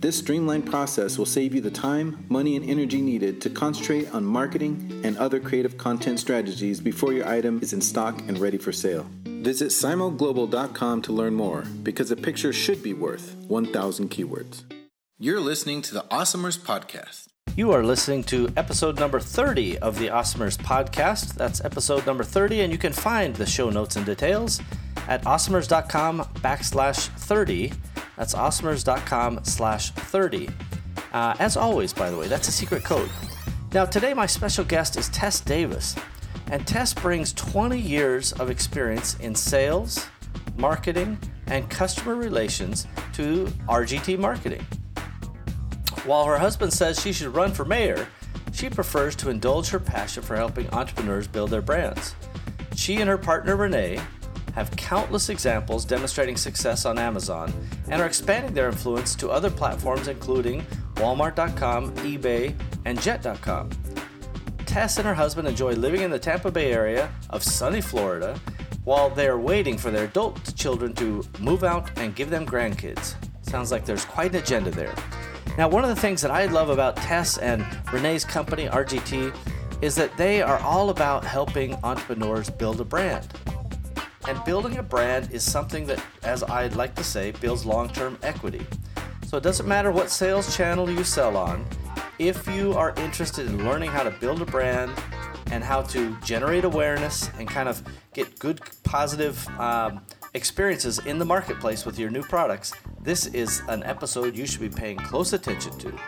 This streamlined process will save you the time, money, and energy needed to concentrate on marketing and other creative content strategies before your item is in stock and ready for sale. Visit simoglobal.com to learn more because a picture should be worth 1,000 keywords. You're listening to the Awesomers Podcast. You are listening to episode number 30 of the Awesomers podcast. That's episode number 30, and you can find the show notes and details at awesomers.com backslash 30. That's awesomers.com slash 30. Uh, as always, by the way, that's a secret code. Now, today my special guest is Tess Davis, and Tess brings 20 years of experience in sales, marketing, and customer relations to RGT Marketing. While her husband says she should run for mayor, she prefers to indulge her passion for helping entrepreneurs build their brands. She and her partner Renee have countless examples demonstrating success on Amazon and are expanding their influence to other platforms including Walmart.com, eBay, and Jet.com. Tess and her husband enjoy living in the Tampa Bay area of sunny Florida while they are waiting for their adult children to move out and give them grandkids. Sounds like there's quite an agenda there. Now, one of the things that I love about Tess and Renee's company, RGT, is that they are all about helping entrepreneurs build a brand. And building a brand is something that, as I'd like to say, builds long term equity. So it doesn't matter what sales channel you sell on, if you are interested in learning how to build a brand and how to generate awareness and kind of get good, positive um, experiences in the marketplace with your new products, this is an episode you should be paying close attention to.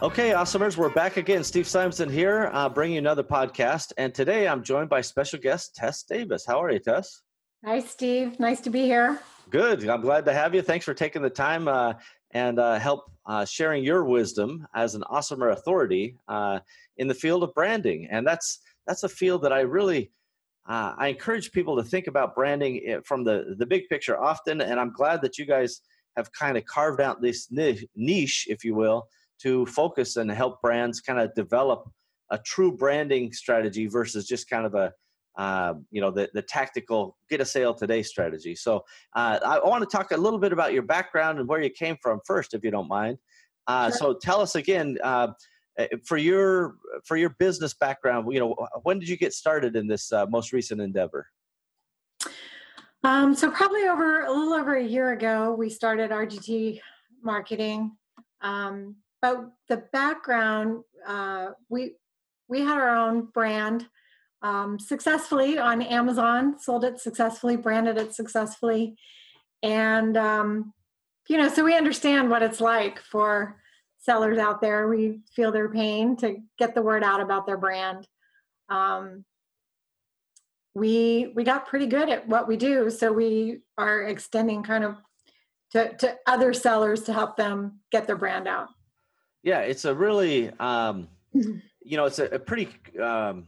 Okay, awesomers, we're back again. Steve Simonson here, uh, bringing you another podcast. And today I'm joined by special guest Tess Davis. How are you, Tess? Hi, Steve. Nice to be here. Good. I'm glad to have you. Thanks for taking the time uh, and uh, help uh, sharing your wisdom as an awesomer authority uh, in the field of branding. And that's that's a field that I really uh, I encourage people to think about branding eh, from the the big picture often. And I'm glad that you guys have kind of carved out this niche, if you will, to focus and help brands kind of develop a true branding strategy versus just kind of a uh, you know the, the tactical get a sale today strategy. So uh, i want to talk a little bit about your background and where you came from first if you don't mind. Uh, sure. so tell us again uh, eh, for your for your business background you know when did you get started in this uh, most recent endeavor? Um, so probably over a little over a year ago we started rgt marketing. Um, but the background uh, we we had our own brand um, successfully on amazon sold it successfully branded it successfully. And um, you know so we understand what it's like for sellers out there. We feel their pain to get the word out about their brand. Um, we we got pretty good at what we do. So we are extending kind of to, to other sellers to help them get their brand out yeah, it's a really, um, you know, it's a, a pretty, um,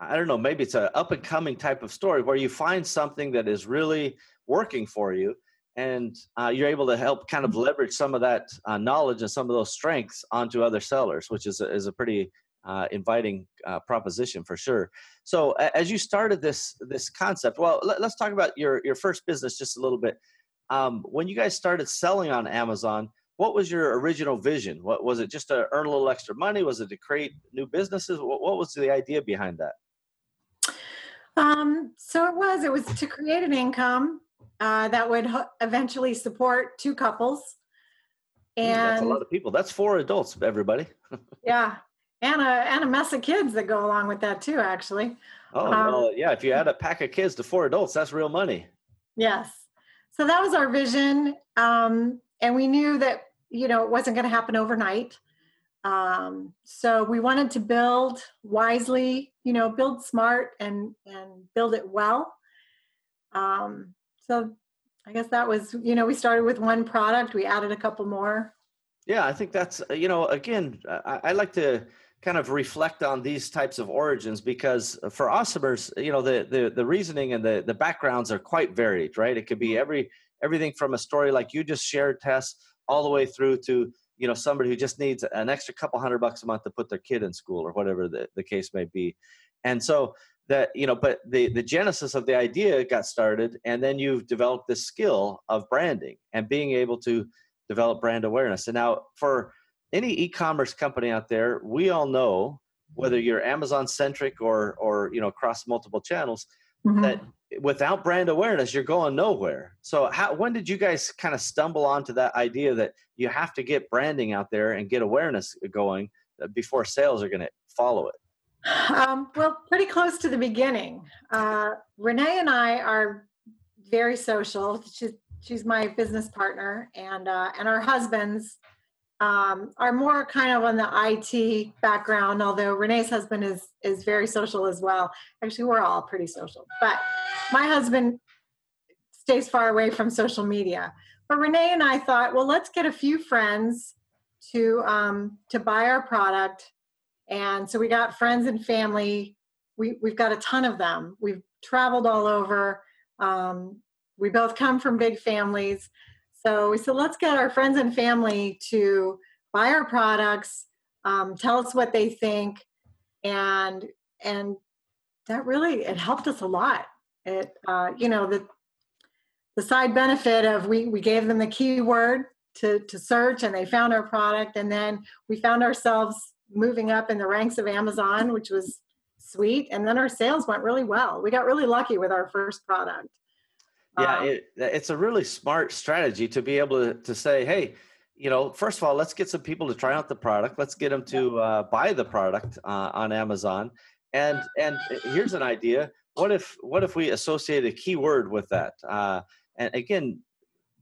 I don't know, maybe it's an up and coming type of story where you find something that is really working for you and uh, you're able to help kind of leverage some of that uh, knowledge and some of those strengths onto other sellers, which is a, is a pretty uh, inviting uh, proposition for sure. So as you started this this concept, well, let, us talk about your your first business just a little bit. Um, when you guys started selling on Amazon, what was your original vision? What was it? Just to earn a little extra money? Was it to create new businesses? What, what was the idea behind that? Um, so it was. It was to create an income uh, that would eventually support two couples. And that's a lot of people. That's four adults, everybody. yeah, and a and a mess of kids that go along with that too. Actually. Oh um, well, yeah. If you add a pack of kids to four adults, that's real money. Yes. So that was our vision, um, and we knew that you know it wasn't going to happen overnight. Um, so we wanted to build wisely, you know, build smart and and build it well. Um, so I guess that was, you know, we started with one product, we added a couple more. Yeah, I think that's, you know, again, I, I like to kind of reflect on these types of origins because for Awesomers, you know, the, the, the reasoning and the, the backgrounds are quite varied, right? It could be mm-hmm. every, everything from a story like you just shared, Tess, all the way through to, you know, somebody who just needs an extra couple hundred bucks a month to put their kid in school or whatever the, the case may be. And so that, you know, but the, the genesis of the idea got started and then you've developed this skill of branding and being able to develop brand awareness. And now for, any e-commerce company out there, we all know whether you're Amazon centric or or you know across multiple channels mm-hmm. that without brand awareness you're going nowhere. So how when did you guys kind of stumble onto that idea that you have to get branding out there and get awareness going uh, before sales are going to follow it? Um, well, pretty close to the beginning. Uh, Renee and I are very social. She's she's my business partner, and uh, and our husbands um, are more kind of on the IT background, although Renee's husband is is very social as well. Actually, we're all pretty social, but my husband stays far away from social media. But Renee and I thought, well, let's get a few friends to um, to buy our product, and so we got friends and family. We we've got a ton of them. We've traveled all over. Um, we both come from big families. So we said, let's get our friends and family to buy our products, um, tell us what they think, and and that really it helped us a lot. It uh, you know the the side benefit of we we gave them the keyword to to search and they found our product, and then we found ourselves moving up in the ranks of Amazon, which was sweet, and then our sales went really well. We got really lucky with our first product. Yeah, um, it, it's a really smart strategy to be able to, to say, hey, you know, first of all, let's get some people to try out the product. Let's get them to uh, buy the product uh, on Amazon. And and uh, here's an idea. What if what if we associate a keyword with that? Uh, and again,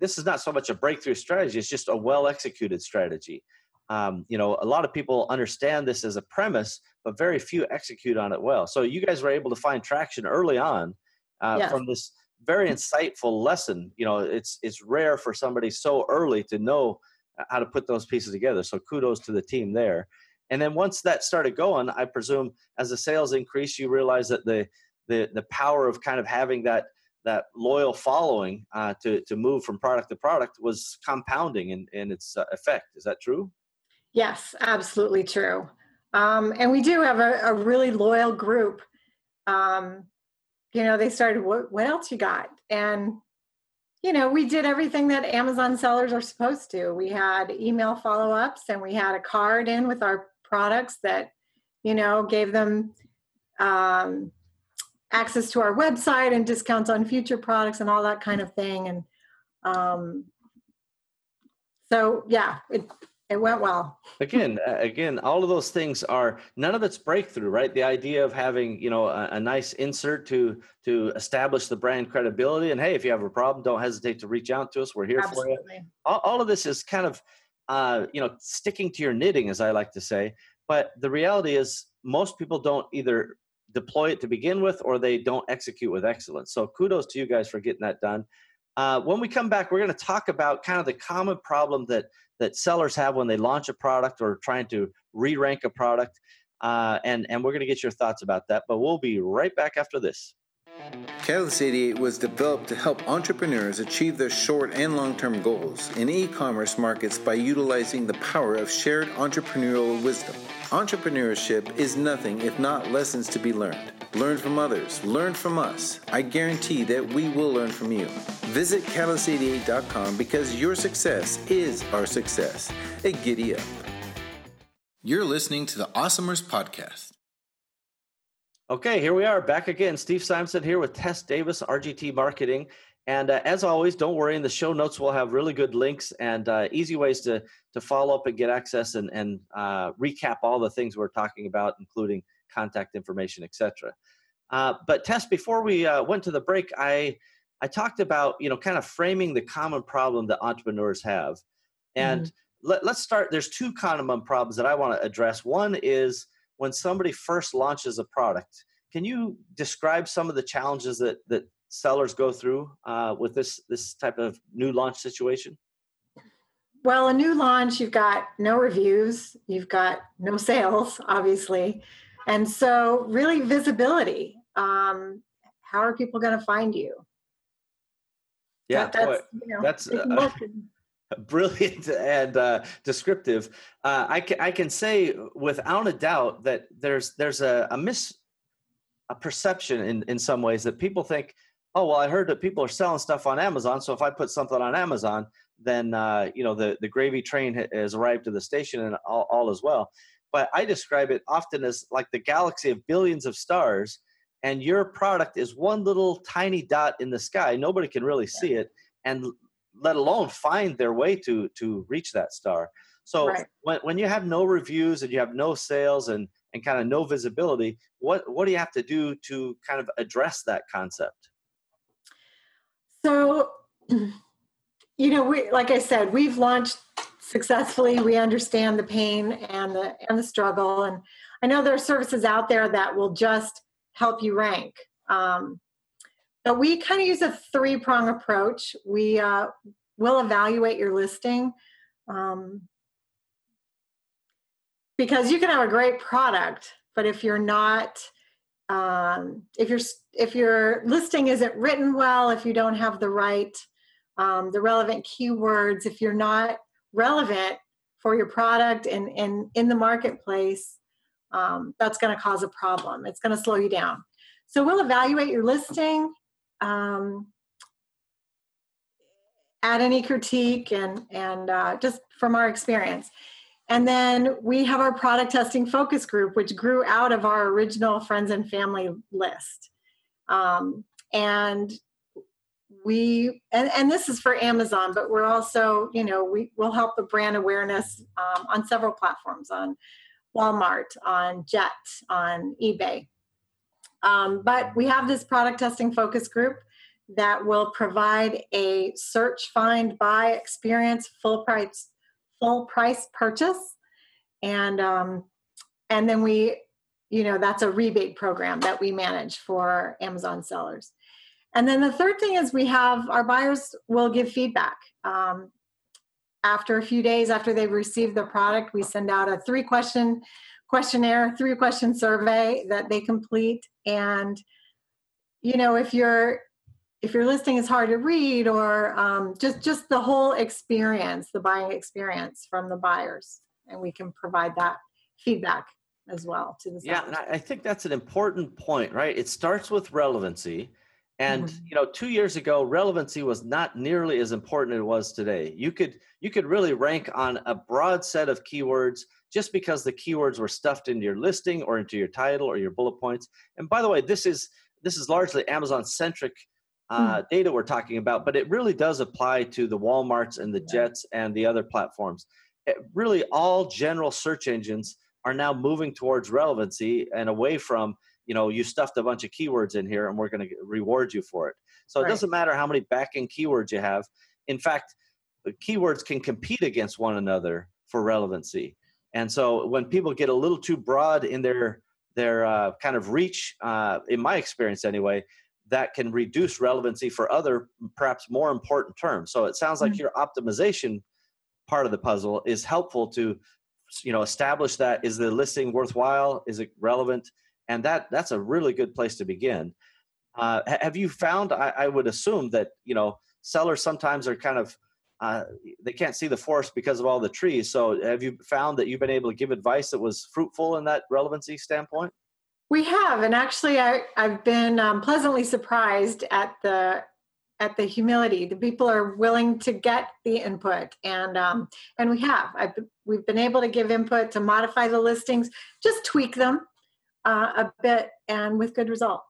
this is not so much a breakthrough strategy; it's just a well executed strategy. Um, you know, a lot of people understand this as a premise, but very few execute on it well. So you guys were able to find traction early on uh, yes. from this very insightful lesson. You know, it's it's rare for somebody so early to know how to put those pieces together. So kudos to the team there. And then once that started going, I presume as the sales increase, you realize that the the the power of kind of having that that loyal following uh, to to move from product to product was compounding in in its uh, effect. Is that true? Yes, absolutely true. Um, and we do have a, a really loyal group. Um, you know, they started, what, what else you got? And, you know, we did everything that Amazon sellers are supposed to. We had email follow ups and we had a card in with our products that, you know, gave them um, access to our website and discounts on future products and all that kind of thing. And um, so, yeah, it, it went well. Again again all of those things are none of it's breakthrough right? The idea of having you know a, a, nice insert to to establish the brand credibility and hey if you have a problem don't hesitate to reach out to us. We're here Absolutely. for you. All, all, of this is kind of uh, you know sticking to your knitting as i like to say. But the reality is most people don't either deploy it to begin with or they don't execute with excellence. So kudos to you guys for getting that done. Uh, when we come back, we're going to talk about kind of the common problem that that sellers have when they launch a product or trying to re-rank a product, uh, and and we're going to get your thoughts about that. But we'll be right back after this. Catalyst 88 was developed to help entrepreneurs achieve their short and long term goals in e commerce markets by utilizing the power of shared entrepreneurial wisdom. Entrepreneurship is nothing if not lessons to be learned. Learn from others, learn from us. I guarantee that we will learn from you. Visit catalyst88.com because your success is our success. A giddy up. You're listening to the Awesomers Podcast. Okay, here we are back again. Steve Simonson here with Tess Davis, RGT Marketing. And uh, as always, don't worry. In the show notes, we'll have really good links and uh, easy ways to to follow up and get access and and uh, recap all the things we're talking about, including contact information, etc. Uh, but Tess, before we uh, went to the break, I I talked about you know kind of framing the common problem that entrepreneurs have, and mm-hmm. let, let's start. There's two common problems that I want to address. One is when somebody first launches a product. Can you describe some of the challenges that that sellers go through uh, with this this type of new launch situation? Well, a new launch, you've got no reviews, you've got no sales, obviously, and so really visibility. Um, how are people going to find you? Yeah, that, that's, boy, you know, that's uh, brilliant and uh, descriptive. Uh, I can I can say without a doubt that there's there's a, a mis a perception in in some ways that people think oh well i heard that people are selling stuff on amazon so if i put something on amazon then uh, you know the, the gravy train has arrived to the station and all, all as well. But i describe it often as like the galaxy of billions of stars and your product is one little tiny dot in the sky. Nobody can really see it and let alone find their way to to reach that star so right. when, when you have no reviews and you have no sales and and kind of no visibility what what do you have to do to kind of address that concept so, you know, we like I said, we've launched successfully. We understand the pain and the and the struggle, and I know there are services out there that will just help you rank. Um, but we kind of use a three prong approach. We uh, will evaluate your listing. Um, because you can have a great product, but if you're not um, if your if your listing isn't written well, if you don't have the right um, the relevant keywords, if you're not relevant for your product and, and in the marketplace, um, that's going to cause a problem. It's going to slow you down. So we'll evaluate your listing, um, add any critique, and and uh, just from our experience. And then we have our product testing focus group, which grew out of our original friends and family list. Um, and we and, and this is for amazon but we're also you know we will help the brand awareness um, on several platforms on walmart on jet on ebay um, but we have this product testing focus group that will provide a search find buy experience full price full price purchase. And um, and then we you know that's a rebate program that we manage for amazon sellers. And then the third thing is we have our buyers will give feedback. Um, after a few days after they've received the product we send out a three question questionnaire three question survey that they complete. And you know if you're if your listing is hard to read or um, just just the whole experience the buying experience from the buyers. And we can provide that feedback as well to the yeah and i think that's an important point right? It starts with relevancy. And mm-hmm. you know two years ago relevancy was not nearly as important as it was today. You could you could really rank on a broad set of keywords just because the keywords were stuffed into your listing or into your title or your bullet points and by the way this is this is largely amazon centric uh, mm. data we're talking about, but it really does apply to the Walmarts and the Jets and the other platforms. It, really, all general search engines are now moving towards relevancy and away from you know you stuffed a bunch of keywords in here and we're going to reward you for it. So right. it doesn't matter how many backend keywords you have. In fact, keywords can compete against one another for relevancy. And so when people get a little too broad in their their uh, kind of reach, uh, in my experience anyway, that can reduce relevancy for other perhaps more important terms. So it sounds like mm-hmm. your optimization part of the puzzle is helpful to you know establish that is the listing worthwhile? Is it relevant? And that that's a really good place to begin. Uh, have you found I, I, would assume that you know sellers sometimes are kind of uh, they can't see the forest because of all the trees so have you found that you've been able to give advice that was fruitful in that relevancy standpoint we have, and actually, I, I've been um, pleasantly surprised at the at the humility. The people are willing to get the input, and um, and we have. I've, we've been able to give input to modify the listings, just tweak them uh, a bit, and with good result.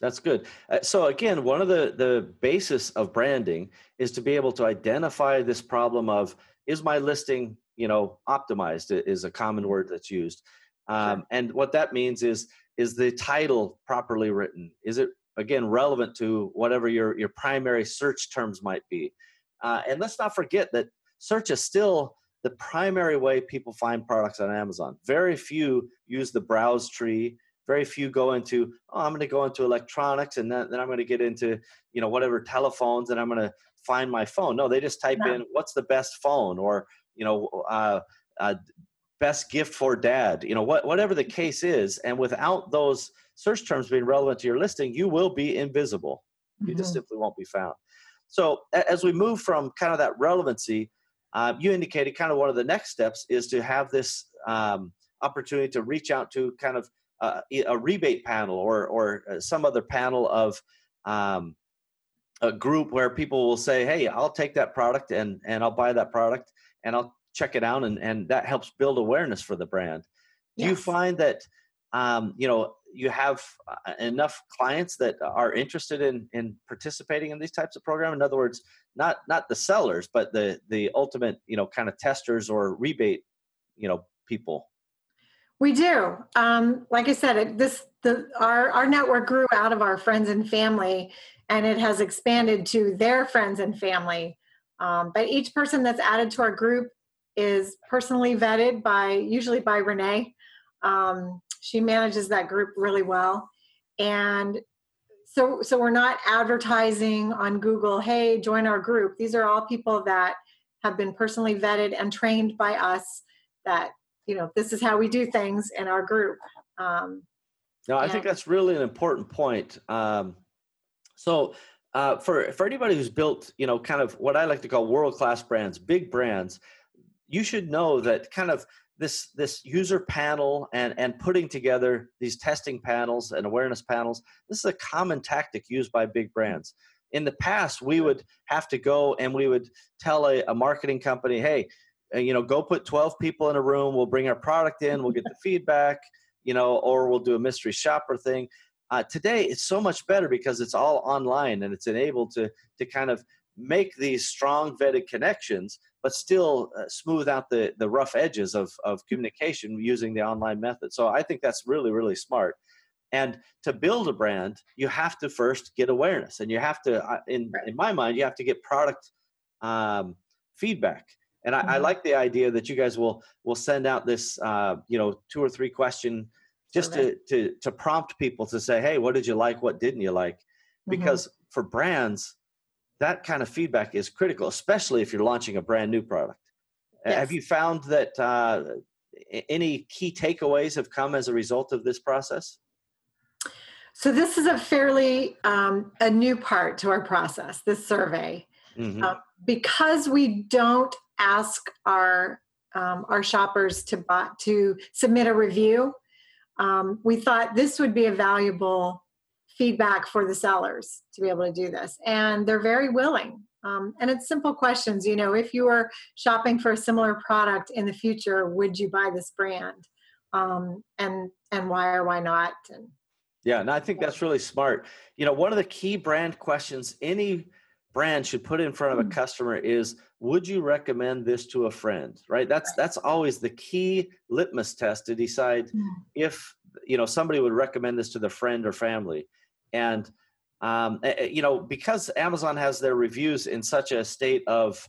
That's good. Uh, so again, one of the the basis of branding is to be able to identify this problem of is my listing, you know, optimized is a common word that's used. Um, sure. And what that means is is the title properly written? Is it again relevant to whatever your your primary search terms might be? Uh, and let's not forget that search is still the primary way people find products on Amazon. Very few use the browse tree very few go into oh i'm going to go into electronics and then, then i'm going to get into you know whatever telephones and i'm going to find my phone. No they just type in what's the best phone? or you know uh, uh, best gift for dad you know what, whatever the case is and without those search terms being relevant to your listing you will be invisible. You mm-hmm. just simply won't be found. So as we move from kind of that relevancy uh, you indicated kind of one of the next steps is to have this um, opportunity to reach out to kind of uh, a rebate panel or or uh, some other panel of um, a group where people will say, "Hey, I'll take that product and and I'll buy that product and I'll check it out," and and that helps build awareness for the brand. Do you find that um, you know you have uh, enough clients that are interested in in participating in these types of programs? In other words, not not the sellers, but the the ultimate you know kind of testers or rebate you know people. We do. Um, like I said, this the our our network grew out of our friends and family, and it has expanded to their friends and family. Um, but each person that's added to our group is personally vetted by usually by Renee. Um, she manages that group really well, and so so we're not advertising on Google. Hey, join our group. These are all people that have been personally vetted and trained by us that you know this is how we do things in our group um, no i think that's really an important point um, so uh, for for anybody who's built you know kind of what i like to call world class brands big brands you should know that kind of this this user panel and and putting together these testing panels and awareness panels this is a common tactic used by big brands. In the past we would have to go and we would tell a, a marketing company hey you know, go put 12 people in a room. We'll bring our product in. We'll get the feedback, you know, or we'll do a mystery shopper thing. Uh, today, it's so much better because it's all online and it's enabled to to kind of make these strong vetted connections, but still uh, smooth out the the rough edges of of communication using the online method. So I think that's really really smart. And to build a brand, you have to first get awareness, and you have to, uh, in in my mind, you have to get product um, feedback and I, mm-hmm. I, like the idea that you guys will will send out this uh, you know two or three question just to, to to prompt people to say, hey, what did you like? What didn't you like? Mm-hmm. Because mm-hmm. for brands, that kind of feedback is critical, especially if you're launching a brand new product. Yes. Have you found that uh, any key takeaways have come as a result of this process? So this is a fairly um, a new part to our process. This survey, mm-hmm. uh, because we don't ask our um, our shoppers to buy, to submit a review. Um, we thought this would be a valuable feedback for the sellers to be able to do this, and they're very willing. Um, and it's simple questions. You know, if you were shopping for a similar product in the future, would you buy this brand? Um, and and why or why not? And yeah, and I think that's really smart. You know, one of the key brand questions any brand should put in front of a hmm. customer is would you recommend this to a friend right that's that's always the key litmus test to decide hmm. if you know somebody would recommend this to their friend or family and um, you know because amazon has their reviews in such a state of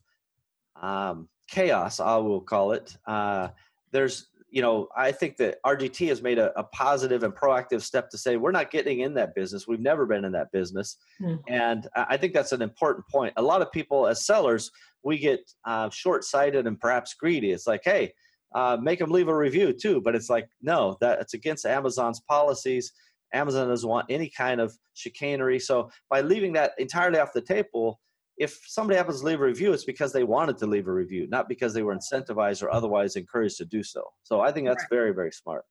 um, chaos i will call it uh, there's you know, I think that RGT has made a, a, positive and proactive step to say we're not getting in that business. We've never been in that business, mm. and I think that's an important point. A lot of people, as sellers, we get uh, short-sighted and perhaps greedy. It's like, hey, uh, make them leave a review too, but it's like, no, that it's against Amazon's policies. Amazon doesn't want any kind of chicanery. So by leaving that entirely off the table, if somebody happens to leave a review, it's because they wanted to leave a review, not because they were incentivized or otherwise encouraged to do so. So I think that's very, very smart.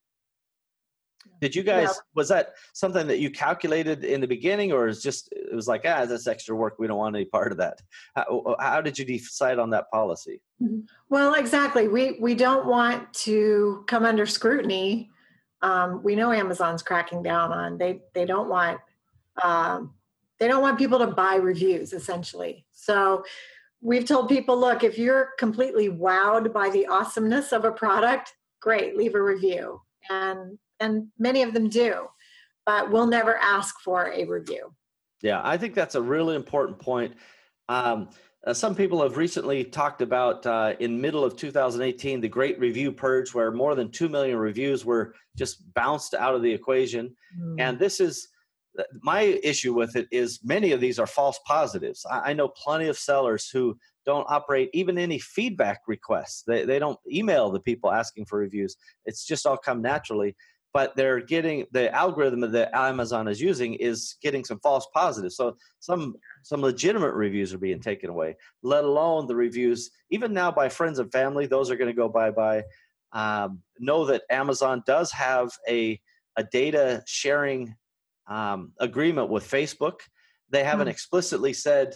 Did you guys, yeah. was that something that you calculated in the beginning or is just, it was like, ah, that's extra work. We don't want any part of that. How, how did you decide on that policy? Mm-hmm. Well, exactly. We, we don't want to come under scrutiny. Um, we know Amazon's cracking down on, they, they don't want um, they don't want people to buy reviews essentially. So we've told people, look, if you're completely wowed by the awesomeness of a product, great, leave a review. And and many of them do, but we'll never ask for a review. Yeah, I think that's a really important point. Um, uh, some people have recently talked about uh, in middle of 2018 the great review purge where more than 2 million reviews were just bounced out of the equation mm. and this is my issue with it is many of these are false positives I, I, know plenty of sellers who don't operate even any feedback requests they, they don't email the people asking for reviews it's just all come naturally but they're getting the algorithm that Amazon is using is getting some false positives. So some some legitimate reviews are being taken away, let alone the reviews, even now by friends and family, those are going to go bye bye. Um, know that Amazon does have a, a data sharing um, agreement with Facebook. They haven't mm-hmm. explicitly said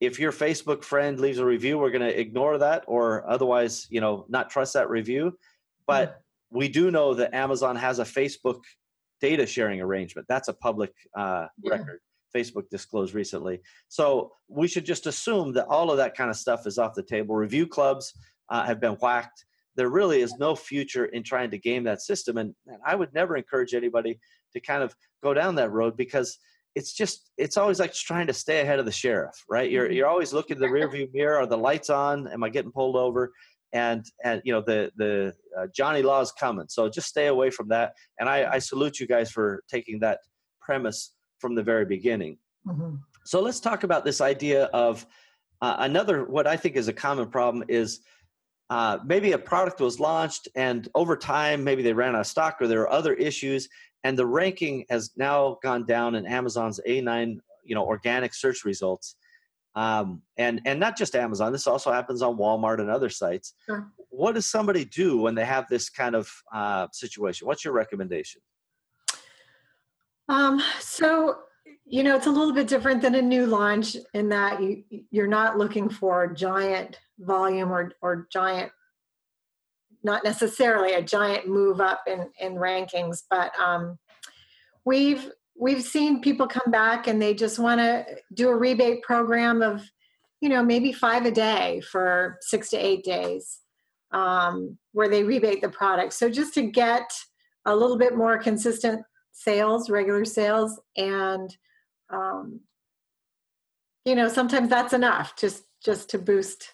if your Facebook friend leaves a review, we're going to ignore that or otherwise, you know, not trust that review. But mm-hmm. we do know that Amazon has a Facebook data sharing arrangement. That's a public uh, yeah. record. Facebook disclosed recently. So we should just assume that all of that kind of stuff is off the table. Review clubs uh, have been whacked. There really is no future in trying to game that system. And, and I would never encourage anybody to kind of go down that road because it's just it's always like trying to stay ahead of the sheriff right you're mm-hmm. you're always looking in the rearview mirror are the lights on am i getting pulled over and and you know the the uh, johnny law is coming so just stay away from that and i i salute you guys for taking that premise from the very beginning. Mm-hmm. So let's talk about this idea of uh, another, what I think is a common problem is uh, maybe a product was launched and over time, maybe they ran out of stock or there are other issues and the ranking has now gone down in Amazon's A9, you know, organic search results. Um, and and not just Amazon. This also happens on Walmart and other sites. Sure. What does somebody do when they have this kind of uh, situation? What's your recommendation? Um, so, you know, it's a little bit different than a new launch in that you you're not looking for giant volume or or giant not necessarily a giant move up in in rankings, but um, we've we've seen people come back and they just want to do a rebate program of you know maybe five a day for six to eight days um, where they rebate the product so just to get a little bit more consistent sales, regular sales, and um, you know sometimes that's enough just just to boost.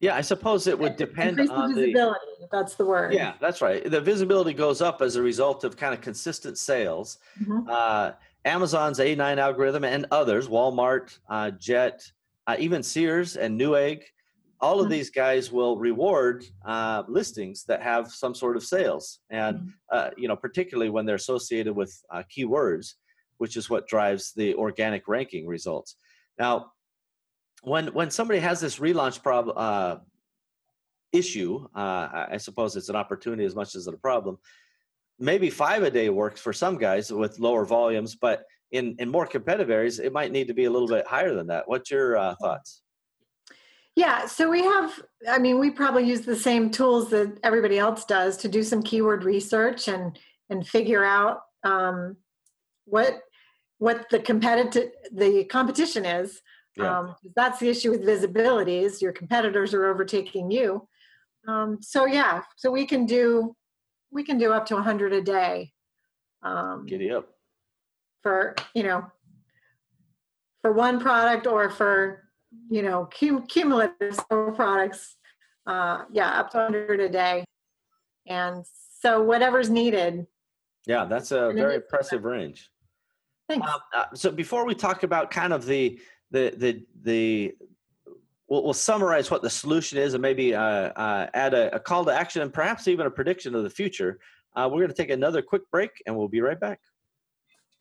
Yeah, I suppose it would depend on the visibility. The, that's the word. Yeah, that's right. The visibility goes up as a result of kind of consistent sales. Mm-hmm. Uh, Amazon's A9 algorithm and others, Walmart, uh, Jet, uh, even Sears and Newegg, all of mm-hmm. these guys will reward uh, listings that have some sort of sales and mm-hmm. uh, you know particularly when they're associated with uh, keywords which is what drives the organic ranking results now when when somebody has this relaunch problem uh, issue uh, i suppose it's an opportunity as much as a problem. Maybe five a day works for some guys with lower volumes but in in more competitive areas it might need to be a little bit higher than that. What's your uh, thoughts? Yeah, so we have, I mean, we probably use the same tools that everybody else does to do some keyword research and and figure out um, what what the competitive the competition is. Yeah. Um, that's the issue with visibility is your competitors are overtaking you. Um, so yeah, so we can do we can do up to 100 a day. Um, Giddy up. For you know, for one product or for you know, cum- cumulative products, uh, yeah, up to 100 a day. And so whatever's needed. Yeah, that's a very impressive range. Thanks. Um, uh, so before we talk about kind of the, the, the, the, We'll, we'll, summarize what the solution is and maybe uh, uh, add a, a, call to action and perhaps even a prediction of the future. Uh, we're going to take another quick break and we'll be right back.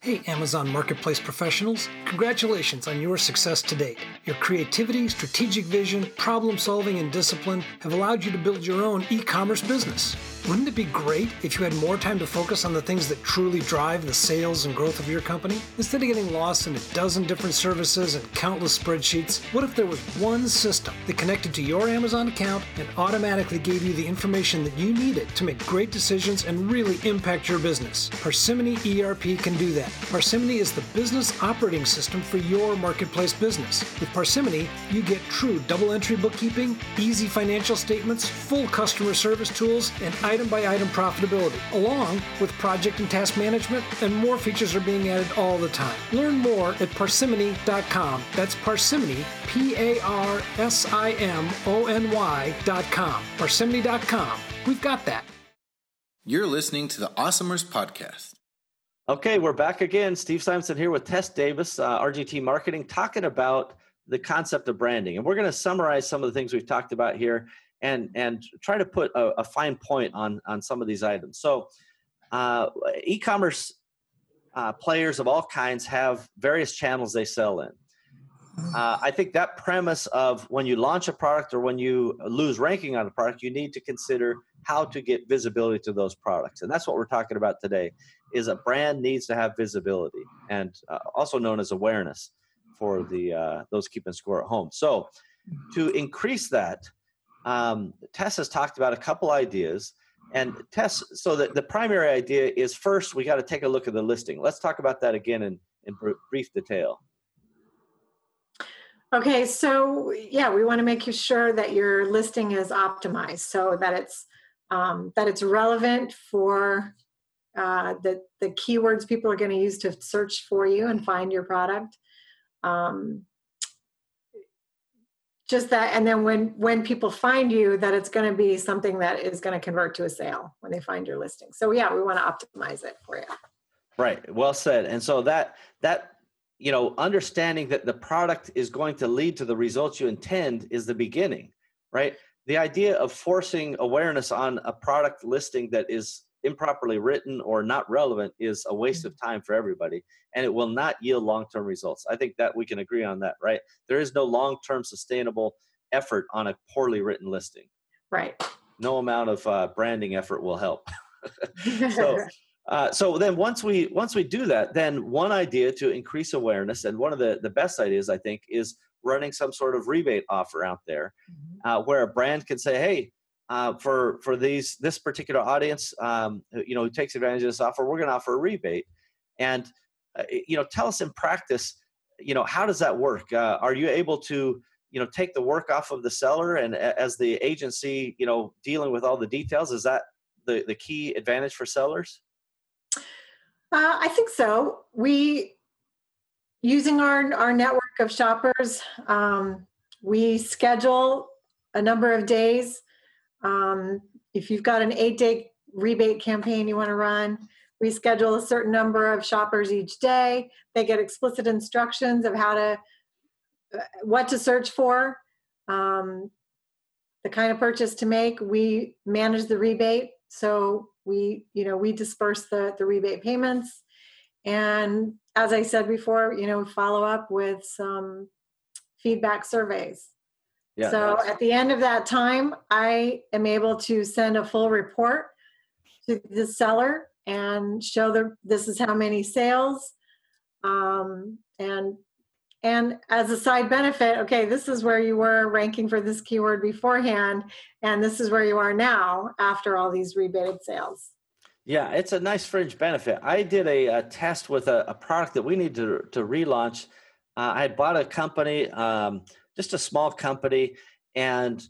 Hey, Amazon Marketplace professionals, congratulations on your success to date. Your creativity, strategic vision, problem solving, and discipline have allowed you to build your own e commerce business. Wouldn't it be great if you had more time to focus on the things that truly drive the sales and growth of your company? Instead of getting lost in a dozen different services and countless spreadsheets, what if there was one system that connected to your Amazon account and automatically gave you the information that you needed to make great decisions and really impact your business? Parsimony ERP can do that. Parsimony is the business operating system for your marketplace business. With Parsimony, you get true double entry bookkeeping, easy financial statements, full customer service tools, and item by item profitability, along with project and task management, and more features are being added all the time. Learn more at parsimony.com. That's parsimony, P A R S I M O N Y.com. Parsimony.com. We've got that. You're listening to the Awesomers Podcast. Okay, we're back again. Steve Simonson here with Tess Davis, uh, RGT Marketing, talking about the concept of branding. And we're going to summarize some of the things we've talked about here and and try to put a, a fine point on on some of these items. So, uh, e-commerce uh, players of all kinds have various channels they sell in. Uh, I think that premise of when you launch a product or when you lose ranking on a product, you need to consider how to get visibility to those products, and that's what we're talking about today. Is a brand needs to have visibility, and uh, also known as awareness for the uh, those keeping score at home. So, to increase that, um, Tess has talked about a couple ideas. And Tess, so the, the primary idea is first, we got to take a look at the listing. Let's talk about that again in, in brief detail. Okay, so yeah, we want to make you sure that your listing is optimized so that it's um, that it's relevant for uh, the the keywords people are going to use to search for you and find your product. Um, just that and then when when people find you that it's going to be something that is going to convert to a sale when they find your listing. So yeah we want to optimize it for you. Right well said and so that that you know understanding that the product is going to lead to the results you intend is the beginning right? The idea of forcing awareness on a product listing that is improperly written or not relevant is a waste of time for everybody and it will not yield long-term results. I think that we can agree on that right? There is no long-term sustainable effort on a poorly written listing. Right. No amount of uh, branding effort will help. So uh, so then once we once we do that then one idea to increase awareness and one of the the best ideas i think is running some sort of rebate offer out there mm-hmm. uh, where a brand can say hey uh, for for these this particular audience, um, you know, who takes advantage of this offer, we're going to offer a rebate. And uh, you know, tell us in practice, you know, how does that work? Uh, are you able to you know take the work off of the seller, and as the agency, you know, dealing with all the details, is that the the key advantage for sellers? Uh, I think so. We using our our network of shoppers, um, we schedule a number of days um, if you've got an eight day rebate campaign you want to run, we schedule a certain number of shoppers each day. They get explicit instructions of how to, uh, what to search for, um, the kind of purchase to make. We manage the rebate. So we, you know, we disperse the, the rebate payments. And as I said before, you know, follow up with some feedback surveys. Yeah, so at the end of that time, I am able to send a full report to the seller and show them this is how many sales. Um, and and as a side benefit, okay, this is where you were ranking for this keyword beforehand, and this is where you are now after all these rebated sales. Yeah, it's a nice fringe benefit. I did a, a test with a, a, product that we need to, to relaunch. Uh, I had bought a company. Um, just a small company, and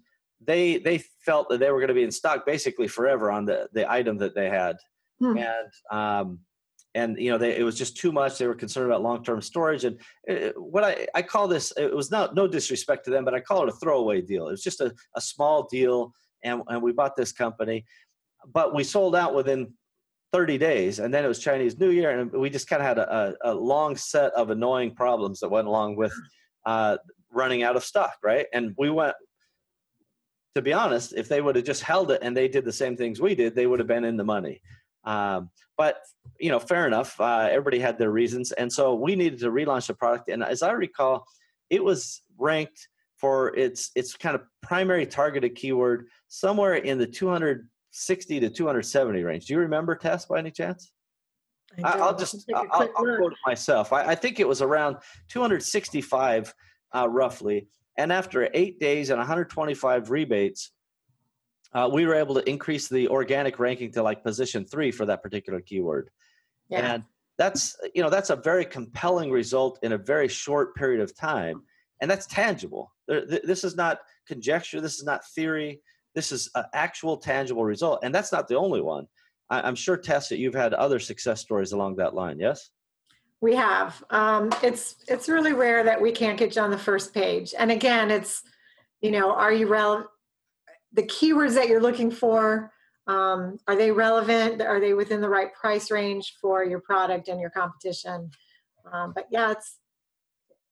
they they felt that they were going to be in stock basically forever on the the item that they had, hmm. and um, and you know they, it was just too much. They were concerned about long term storage, and it, what I I call this it was not no disrespect to them, but I call it a throwaway deal. It was just a, a small deal, and and we bought this company, but we sold out within 30 days and then it was chinese new year and we just kind of had a, a, long set of annoying problems that went along with uh, running out of stock, right? And we went, to be honest, if they would have just held it and they did the same things we did, they would have been in the money. Um, but you know, fair enough. Uh, everybody had their reasons, and so we needed to relaunch the product. And as I recall, it was ranked for its its kind of primary targeted keyword somewhere in the 260 to 270 range. Do you remember Tess by any chance? I will just I'll, I'll, quote it myself. I, I, think it was around 265 uh, roughly, and after eight days and 125 rebates, uh, we were able to increase the organic ranking to like position three for that particular keyword. Yeah. And that's you know that's a very compelling result in a very short period of time, and that's tangible. This is not conjecture. This is not theory. This is an actual tangible result, and that's not the only one. I'm sure, Tess, that you've had other success stories along that line. Yes. We have. Um, it's it's really rare that we can't get you on the first page. And again, it's you know, are you relevant? The keywords that you're looking for um, are they relevant? Are they within the right price range for your product and your competition? Um, but yeah, it's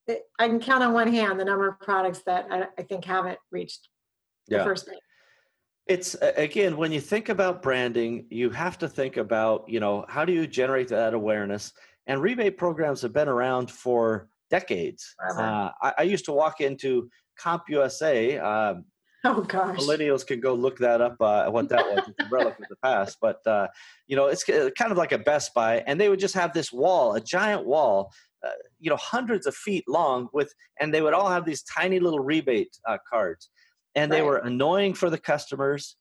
it, I can count on one hand the number of products that I, I think haven't reached the first page. It's again when you think about branding, you have to think about you know how do you generate that awareness and rebate programs have been around for decades. Uh, I, I, used to walk into CompUSA. Uh, oh gosh, millennials can go look that up. Uh, what that was, it's a relic of the past. But uh, you know, it's kind of like a Best Buy, and they would just have this wall, a giant wall. Uh, you know, hundreds of feet long, with, and they would all have these tiny little rebate uh, cards, and they were annoying for the customers.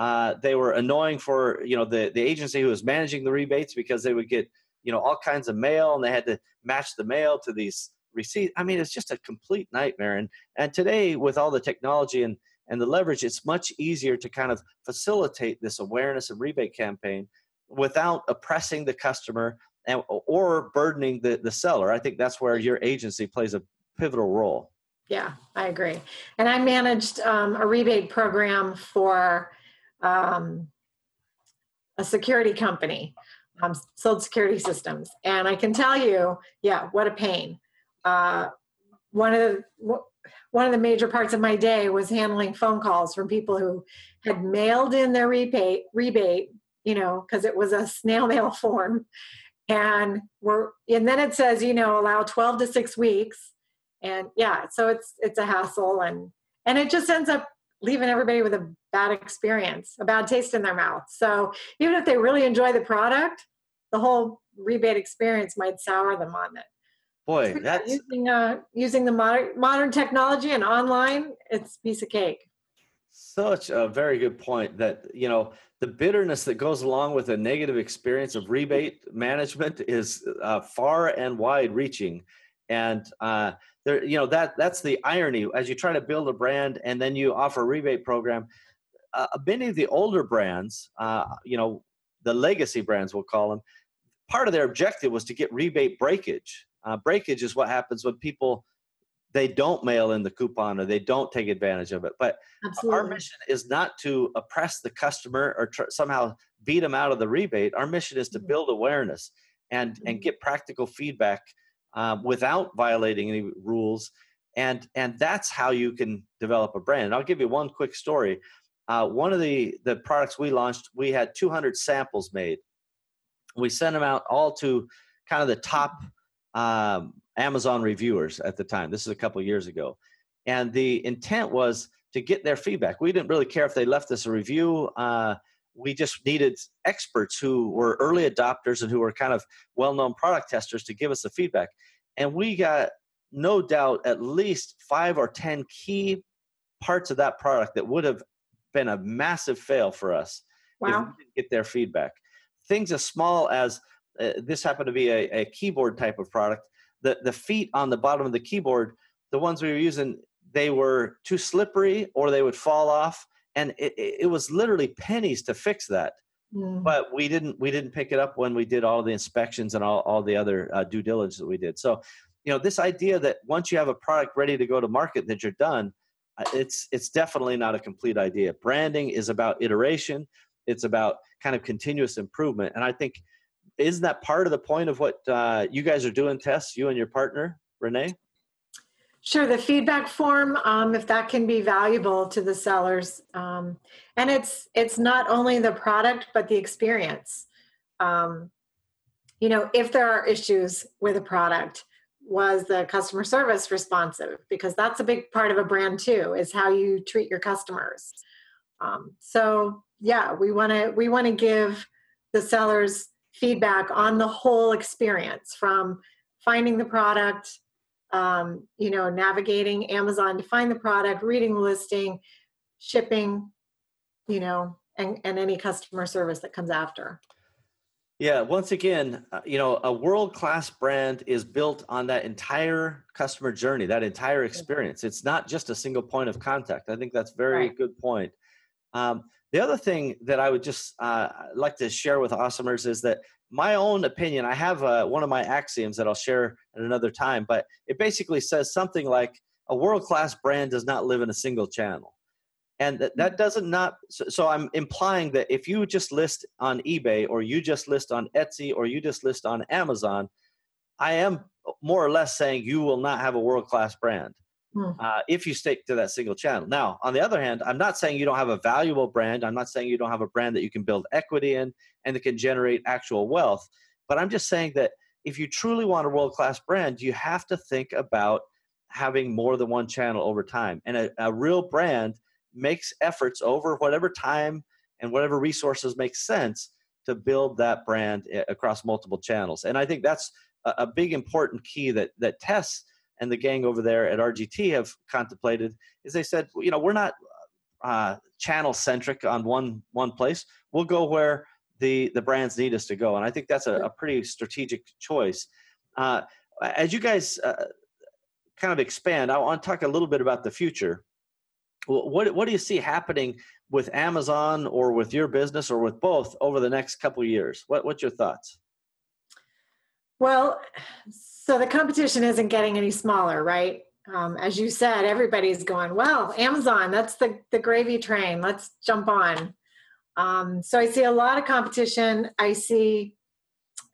they were annoying for you know the the agency who was managing the rebates because they would get you know all kinds of mail and they had to match the mail to these receipts. I mean it's just a complete nightmare. And and today with all the technology and and the leverage it's much easier to kind of facilitate this awareness and rebate campaign without oppressing the customer and or burdening the the seller. I think that's where your agency plays a pivotal role. Yeah i agree. And i managed um, a rebate program for um, a security company um, sold security systems. And I can tell you, yeah, what a pain. Uh, one of the one of the major parts of my day was handling phone calls from people who had mailed in their rebate rebate, you know, because it was a snail mail form, and we're and then it says, you know, allow twelve to six weeks, and yeah, so it's it's a hassle, and and it just ends up leaving everybody with a bad experience, a bad taste in their mouth. So even if they really enjoy the product, the whole rebate experience might sour them on it. Boy, that's using uh, using the modern modern technology and online, it's piece of cake. Such a very good point. That you know the bitterness that goes along with a negative experience of rebate management is uh, far and wide reaching, and uh, there you know that that's the irony as you try to build a brand and then you offer a rebate program uh, many of the older brands uh, you know the legacy brands we'll call them part of their objective was to get rebate breakage uh, breakage is what happens when people they don't mail in the coupon or they don't take advantage of it but Absolutely. our mission is not to oppress the customer or tr- somehow beat them out of the rebate our mission is to mm-hmm. build awareness and mm-hmm. and get practical feedback um, without violating any rules. And and that's how you can develop a brand. And i'll give you one quick story. Uh, one of the the products we launched we had 200 samples made. We sent them out all to kind of the top um, amazon reviewers at the time. This is a couple years ago. And the intent was to get their feedback. We didn't really care if they left us a review uh, we just needed experts who were early adopters and who were kind of well-known product testers to give us the feedback. And we got no doubt at least five or ten key parts of that product that would have been a massive fail for us wow. if we didn't get their feedback. Things as small as uh, this happened to be a, a keyboard type of product the, the feet on the bottom of the keyboard the ones we were using they were too slippery or they would fall off and it, it was literally pennies to fix that. Mm. but we didn't we didn't pick it up when we did all the inspections and all, all the other uh, due diligence that we did. So you know this idea that once you have a product ready to go to market that you're done uh, it's it's definitely not a complete idea. Branding is about iteration. It's about kind of continuous improvement. And i think isn't that part of the point of what uh, you guys are doing Tess you and your partner renee Sure, the feedback form, um, if that can be valuable to the sellers, um, and it's it's not only the product but the experience. Um, you know, if there are issues with a product, was the customer service responsive? Because that's a big part of a brand too, is how you treat your customers. Um, so yeah, we want to we want to give the sellers feedback on the whole experience from finding the product, um, you know, navigating Amazon to find the product, reading the listing, shipping, you know, and, and any customer service that comes after. Yeah, once again, uh, you know, a world class brand is built on that entire customer journey, that entire experience. It's not just a single point of contact. I think that's very right. good point. Um, the other thing that I would just uh, like to share with awesomers is that my own opinion, I have uh, one of my axioms that I'll share at another time, but it basically says something like a world class brand does not live in a single channel. And that, that mm. doesn't not, so, so I'm implying that if you just list on eBay or you just list on Etsy or you just list on Amazon, I am more or less saying you will not have a world class brand. Hmm. Uh, if you stick to that single channel. Now, on the other hand, I'm not saying you don't have a valuable brand. I'm not saying you don't have a brand that you can build equity in and that can generate actual wealth. But I'm just saying that if you truly want a world class brand, you have to think about having more than one channel over time. And a, a real brand makes efforts over whatever time and whatever resources make sense to build that brand eh, across multiple channels. And I think that's a, a big important key that that Tess and the gang over there at RGT have contemplated is they said, you know, we're not uh, channel centric on one one place. We'll go where the the brands need us to go, and I think that's a, a pretty strategic choice. Uh, as you guys uh, kind of expand, I want to talk a little bit about the future. What what do you see happening with Amazon or with your business or with both over the next couple years? What what's your thoughts? Well, so the competition isn't getting any smaller, right? Um, as you said, everybody's going, well, Amazon, that's the, the gravy train. Let's jump on. Um, so I see a lot of competition. I see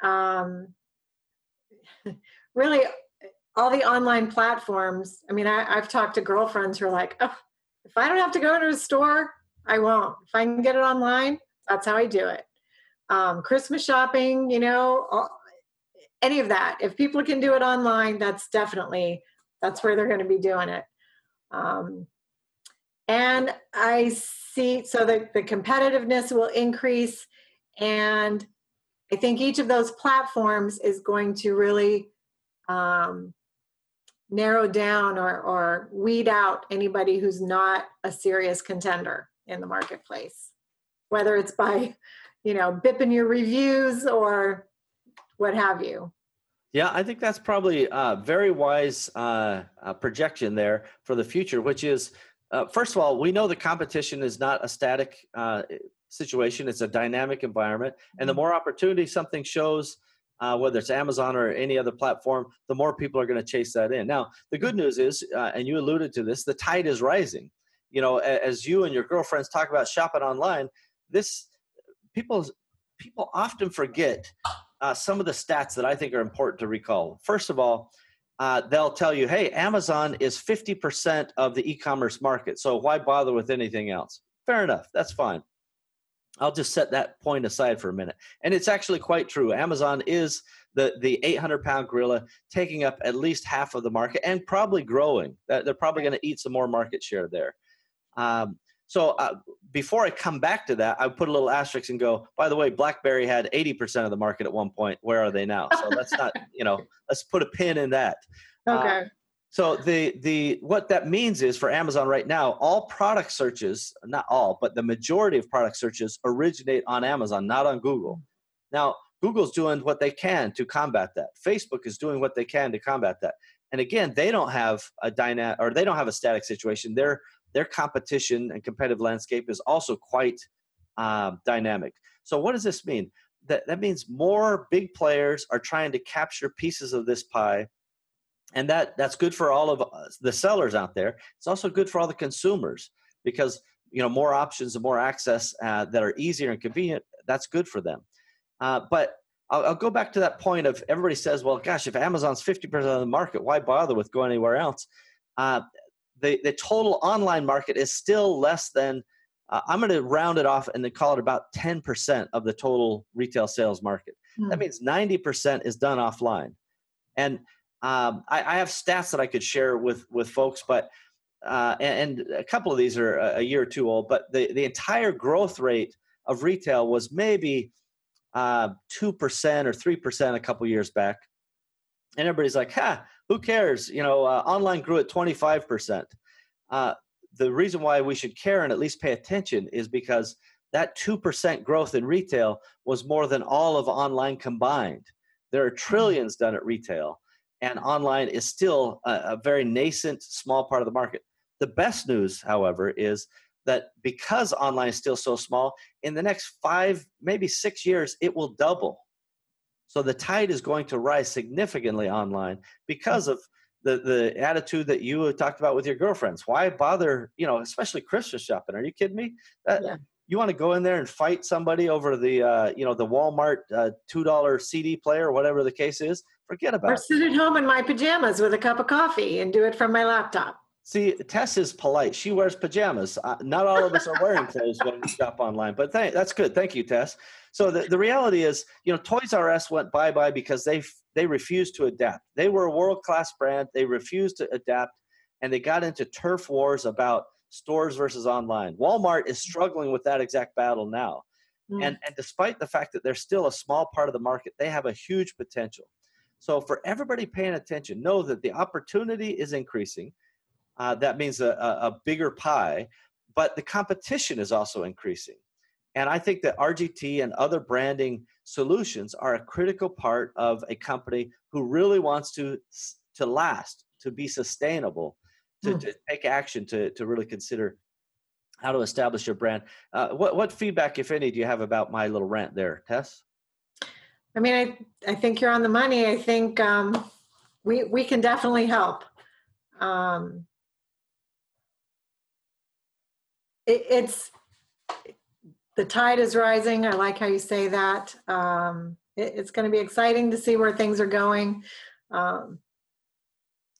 um, really all the online platforms. I mean, I, I've talked to girlfriends who are like, oh, if I don't have to go to a store, I won't. If I can get it online, that's how I do it. Um, Christmas shopping, you know, all, any of that. If people can do it online, that's definitely that's where they're going to be doing it. Um, and I see so the, the competitiveness will increase, and I think each of those platforms is going to really um, narrow down or, or weed out anybody who's not a serious contender in the marketplace, whether it's by you know bipping your reviews or what have you. Yeah, I think that's probably a very wise uh, uh, projection there for the future, which is uh, first of all, we know the competition is not a static uh, situation, it's a dynamic environment. And the mm-hmm. more opportunity something shows, uh, whether it's Amazon or any other platform, the more people are going to chase that in. Now, the good news is, uh, and you alluded to this, the tide is rising. You know, as you and your girlfriends talk about shopping online, this people people often forget uh, some of the stats that I think are important to recall. First of all, uh, they'll tell you, hey, Amazon is 50% of the e commerce market. So why bother with anything else? Fair enough. That's fine. I'll just set that point aside for a minute. And it's actually quite true. Amazon is the, the 800 pound gorilla taking up at least half of the market and probably growing. They're probably going to eat some more market share there. Um, so uh, before I come back to that, I put a little asterisk and go, by the way, BlackBerry had 80% of the market at one point. Where are they now? So let's not, you know, let's put a pin in that. Uh, okay. Uh, so the the what that means is for Amazon right now, all product searches, not all, but the majority of product searches originate on Amazon, not on Google. Now, Google's doing what they can to combat that. Facebook is doing what they can to combat that. And again, they don't have a dynamic or they don't have a static situation. They're their competition and competitive landscape is also quite uh, dynamic. So, what does this mean? That, that means more big players are trying to capture pieces of this pie. And that, that's good for all of us, the sellers out there. It's also good for all the consumers because you know more options and more access uh, that are easier and convenient. That's good for them. Uh, but I'll, I'll, go back to that point of everybody says, well, gosh, if Amazon's 50% of the market, why bother with going anywhere else? Uh, the, the total online market is still less than uh, i'm going to round it off and then call it about 10% of the total retail sales market mm. that means 90% is done offline and um, I, I, have stats that i could share with with folks but uh, and, and, a couple of these are a year or two old, but the, the entire growth rate of retail was maybe uh, 2% or 3% a couple years back. And everybody's like, ha, who cares? You know, uh, online grew at 25%. Uh, the reason why we should care and at least pay attention is because that 2% growth in retail was more than all of online combined. There are mm-hmm. trillions done at retail, and online is still a, a very nascent, small part of the market. The best news, however, is that because online is still so small, in the next five, maybe six years, it will double. So the tide is going to rise significantly online because of the the attitude that you talked about with your girlfriends. Why bother? You know, especially Christmas shopping. Are you kidding me? That, yeah. You want to go in there and fight somebody over the uh, you know the Walmart uh, two dollar CD player, whatever the case is? Forget about or it. Or sit at home in my pajamas with a cup of coffee and do it from my laptop. See, Tess is polite. She wears pajamas. Uh, not all of us are wearing clothes when we shop online, but th- that's good. Thank you, Tess. So the, the reality is, you know, Toys R Us went bye bye because they they refused to adapt. They were a world class brand. They refused to adapt, and they got into turf wars about stores versus online. Walmart is struggling with that exact battle now, mm. and and despite the fact that they're still a small part of the market, they have a huge potential. So for everybody paying attention, know that the opportunity is increasing uh, that means a, a bigger pie, but the competition is also increasing. And I think that RGT and other branding solutions are a critical part of a company who really wants to to last, to be sustainable, to, mm. to take action, to to really consider how to establish your brand. Uh, what what feedback, if any, do you have about my little rant there, Tess? I mean, I I think you're on the money. I think um, we we can definitely help. Um, it, it's the tide is rising. I like how you say that. Um, it, it's going to be exciting to see where things are going. Um,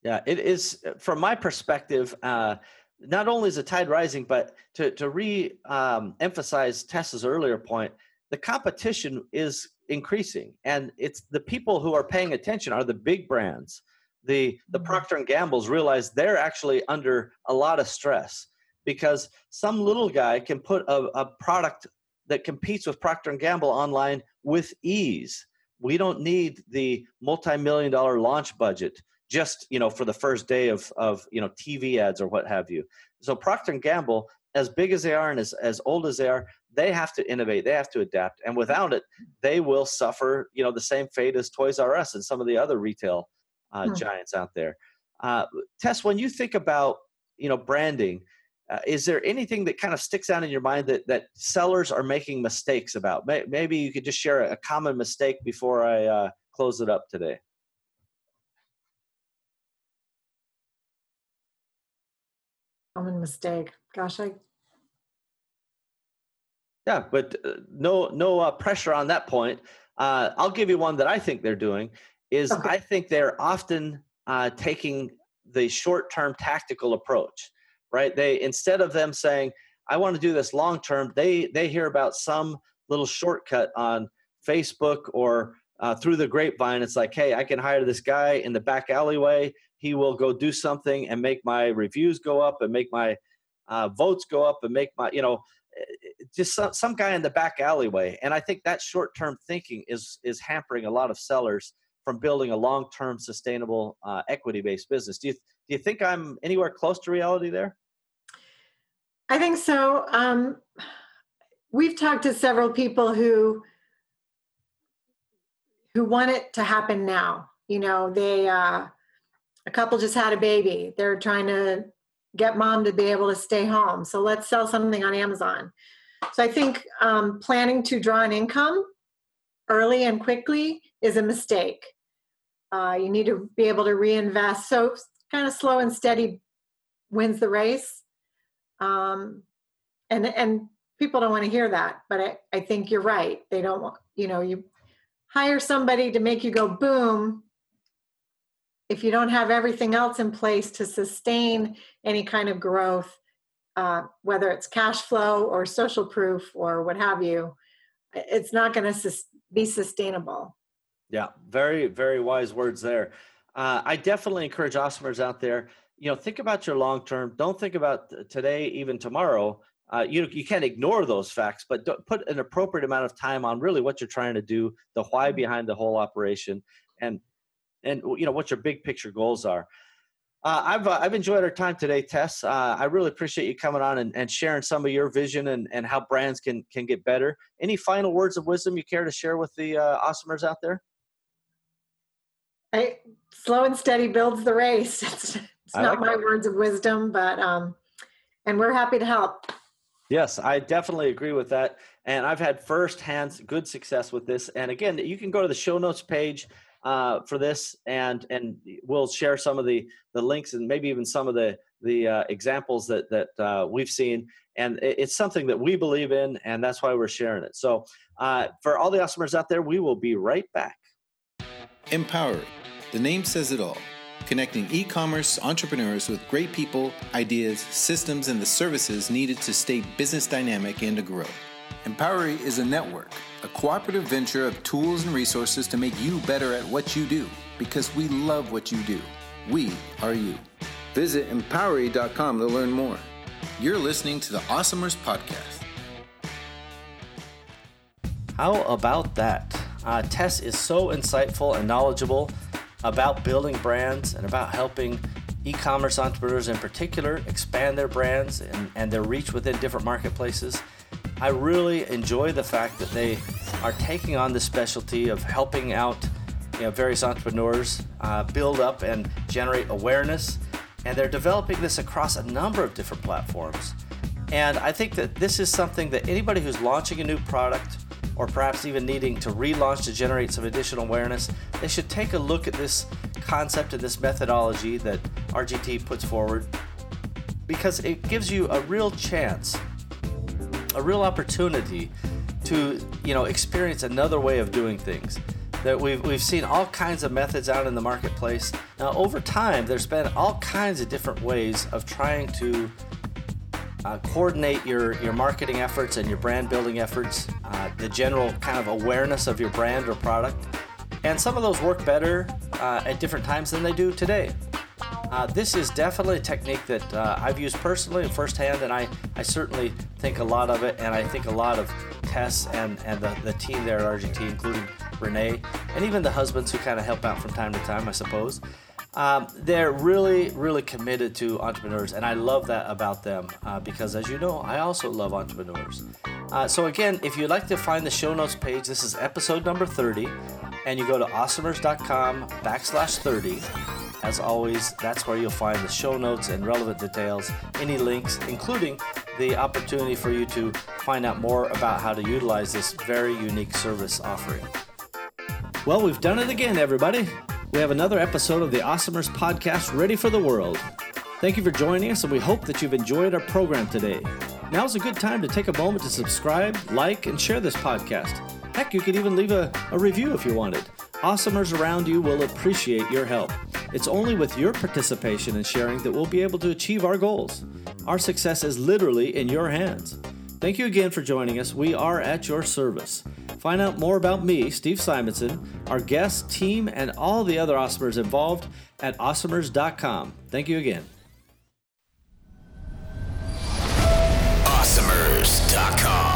yeah, it is. From my perspective, uh, not only is the tide rising, but to to re um, emphasize Tess's earlier point, the competition is increasing, and it's the people who are paying attention are the big brands. The the mm-hmm. Procter and Gamble's realize they're actually under a lot of stress because some little guy can put a, a product that competes with Procter and Gamble online with ease. We don't need the multi-million dollar launch budget just you know for the first day of of you know TV ads or what have you. So Procter and Gamble, as big as they are and as, as old as they are, they have to innovate, they have to adapt, and without it, they will suffer you know the same fate as Toys R Us and some of the other retail uh, hmm. giants out there. Uh, Tess, when you think about you know branding, uh, is there anything that kind of sticks out in your mind that, that sellers are making mistakes about? Maybe you could just share a common mistake before I uh, close it up today. Common mistake. Gosh, I. Yeah, but uh, no, no uh, pressure on that point. Uh, I'll give you one that I think they're doing. Is okay. I think they're often uh, taking the short-term tactical approach right? They instead of them saying, "I want to do this long term," they they hear about some little shortcut on Facebook or uh, through the grapevine. It's like, "Hey, I can hire this guy in the back alleyway. He will go do something and make my reviews go up and make my uh, votes go up and make my you know." Eh, just some, some guy in the back alleyway and i think that short-term thinking is is hampering a lot of sellers from building a long-term sustainable uh, equity-based business do you do you think i'm anywhere close to reality there I think so. Um, we've talked to several people who who want it to happen now. You know, they uh, a couple just had a baby. They're trying to get mom to be able to stay home. So let's sell something on Amazon. So I think um, planning to draw an income early and quickly is a mistake. Uh, you need to be able to reinvest. So kind of slow and steady wins the race. Um, and and people don't want to hear that, but I, I think you're right. They don't want, you know, you hire somebody to make you go boom. If you don't have everything else in place to sustain any kind of growth, uh, whether it's cash flow or social proof or what have you, it's not going to sus- be sustainable. Yeah, very, very wise words there. Uh, I definitely encourage awesomers out there you know, think about your long term. Don't think about today, even tomorrow. Uh, you you can't ignore those facts, but put an appropriate amount of time on really what you're trying to do, the why mm-hmm. behind the whole operation, and and you know what your big picture goals are. Uh, I've uh, I've enjoyed our time today, Tess. Uh, I really appreciate you coming on and, and sharing some of your vision and, and how brands can can get better. Any final words of wisdom you care to share with the uh, awesomers out there? I, slow and steady builds the race. It's, it's not like my that. words of wisdom, but um, and we're happy to help. Yes, I definitely agree with that. And I've had firsthand good success with this. And again, you can go to the show notes page uh, for this, and and we'll share some of the the links and maybe even some of the the uh, examples that that uh, we've seen. And it's something that we believe in, and that's why we're sharing it. So, uh, for all the awesomers out there, we will be right back. Empowery. The name says it all. Connecting e commerce entrepreneurs with great people, ideas, systems, and the services needed to stay business dynamic and to grow. Empowery is a network, a cooperative venture of tools and resources to make you better at what you do because we love what you do. We are you. Visit empowery.com to learn more. You're listening to the Awesomers Podcast. How about that? Uh, Tess is so insightful and knowledgeable about building brands and about helping e commerce entrepreneurs in particular expand their brands and, and their reach within different marketplaces. I really enjoy the fact that they are taking on the specialty of helping out you know, various entrepreneurs uh, build up and generate awareness. And they're developing this across a number of different platforms. And I think that this is something that anybody who's launching a new product or perhaps even needing to relaunch to generate some additional awareness, they should take a look at this concept and this methodology that RGT puts forward because it gives you a real chance a real opportunity to you know experience another way of doing things. That we've, we've seen all kinds of methods out in the marketplace. Now over time there's been all kinds of different ways of trying to uh, coordinate your, your marketing efforts and your brand building efforts uh, the general kind of awareness of your brand or product and some of those work better uh, at different times than they do today uh, this is definitely a technique that uh, I've used personally and firsthand, and I, I certainly think a lot of it, and I think a lot of Tess and, and the, the team there at RGT, including Renee, and even the husbands who kind of help out from time to time, I suppose. Um, they're really, really committed to entrepreneurs, and I love that about them uh, because, as you know, I also love entrepreneurs. Uh, so, again, if you'd like to find the show notes page, this is episode number 30, and you go to awesomers.com backslash 30 as always, that's where you'll find the show notes and relevant details, any links, including the opportunity for you to find out more about how to utilize this very unique service offering. Well, we've done it again, everybody. We have another episode of the Awesomers podcast ready for the world. Thank you for joining us, and we hope that you've enjoyed our program today. Now's a good time to take a moment to subscribe, like, and share this podcast. Heck, you could even leave a, a review if you wanted. Awesomers around you will appreciate your help. It's only with your participation and sharing that we'll be able to achieve our goals. Our success is literally in your hands. Thank you again for joining us. We are at your service. Find out more about me, Steve Simonson, our guest, team, and all the other Awesomers involved at awesomers.com. Thank you again. Awesomers.com